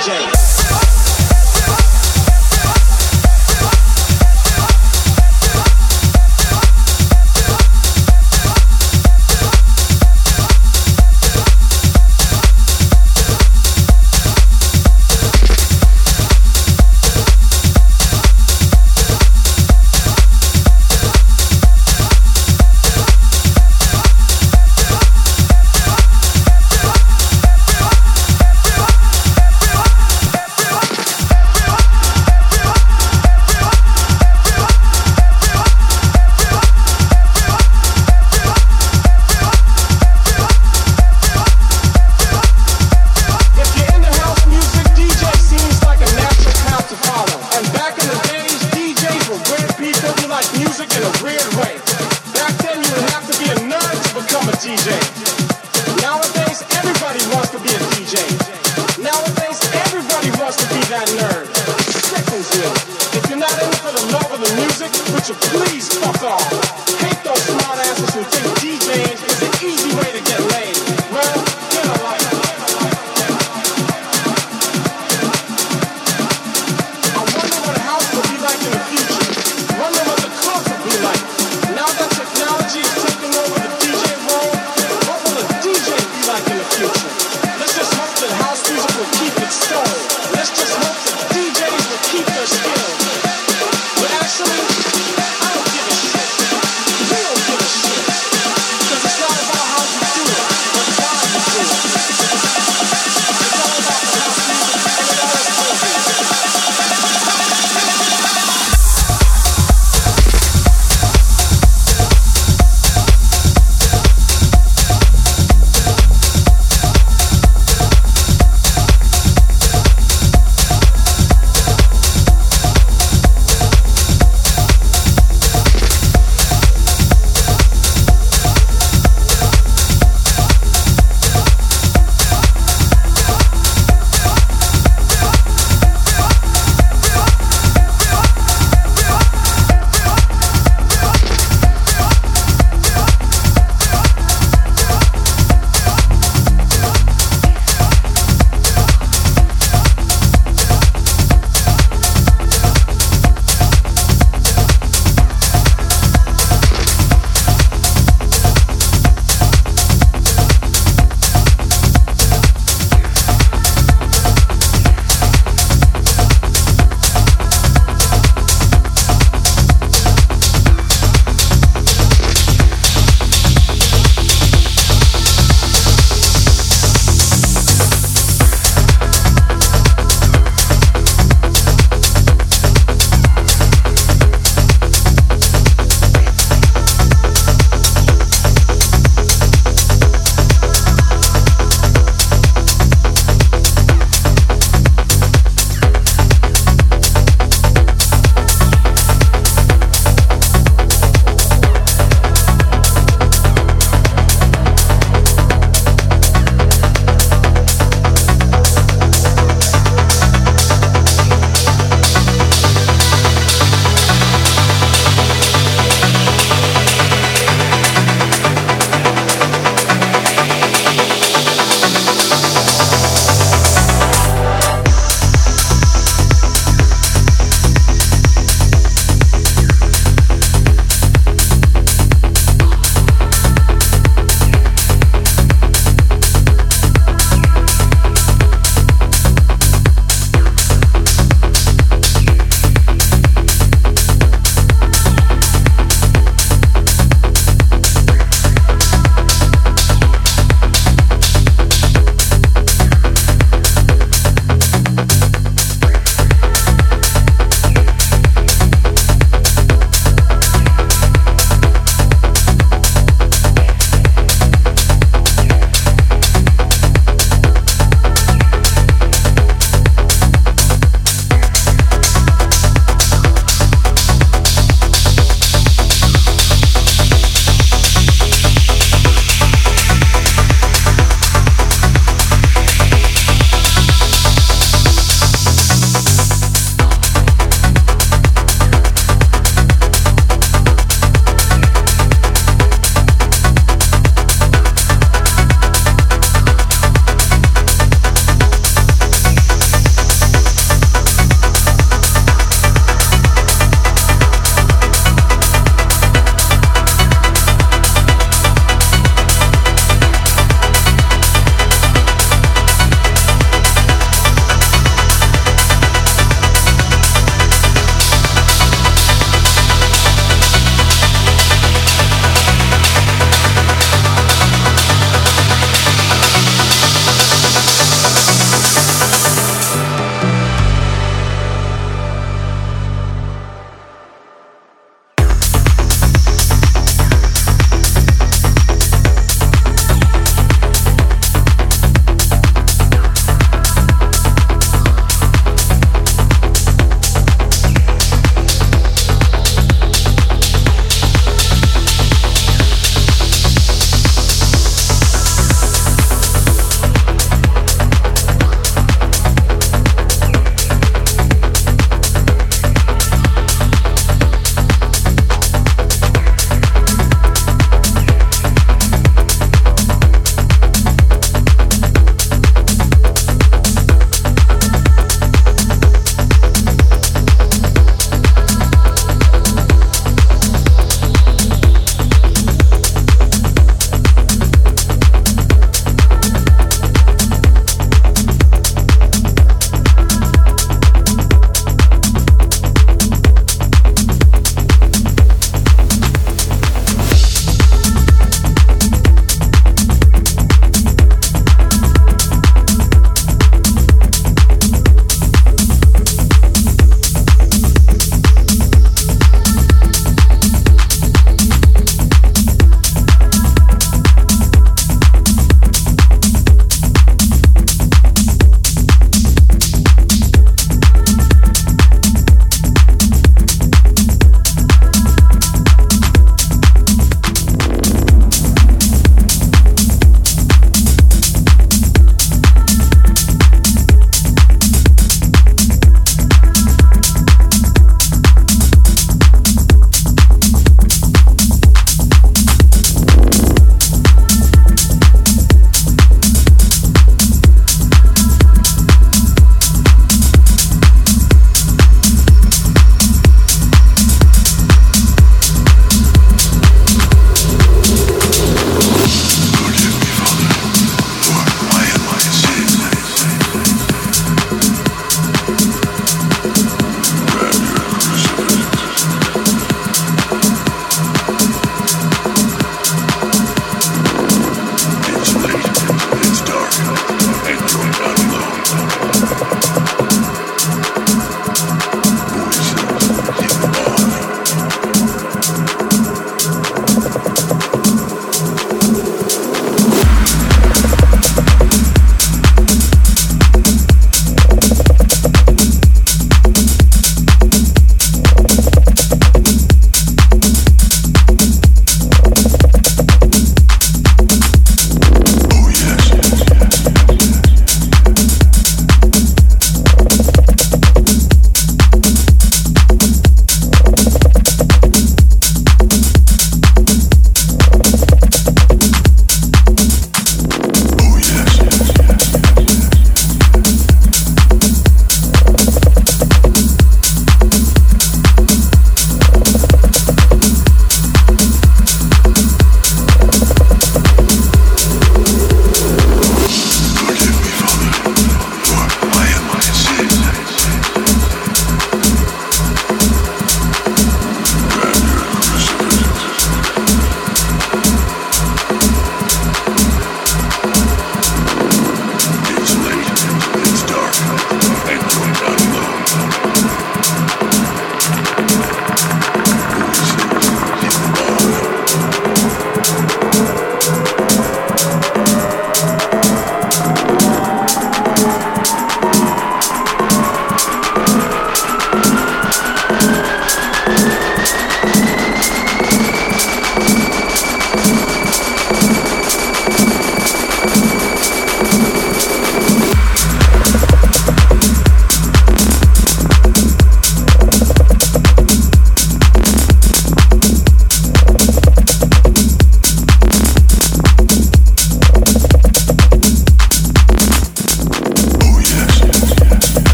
DJ.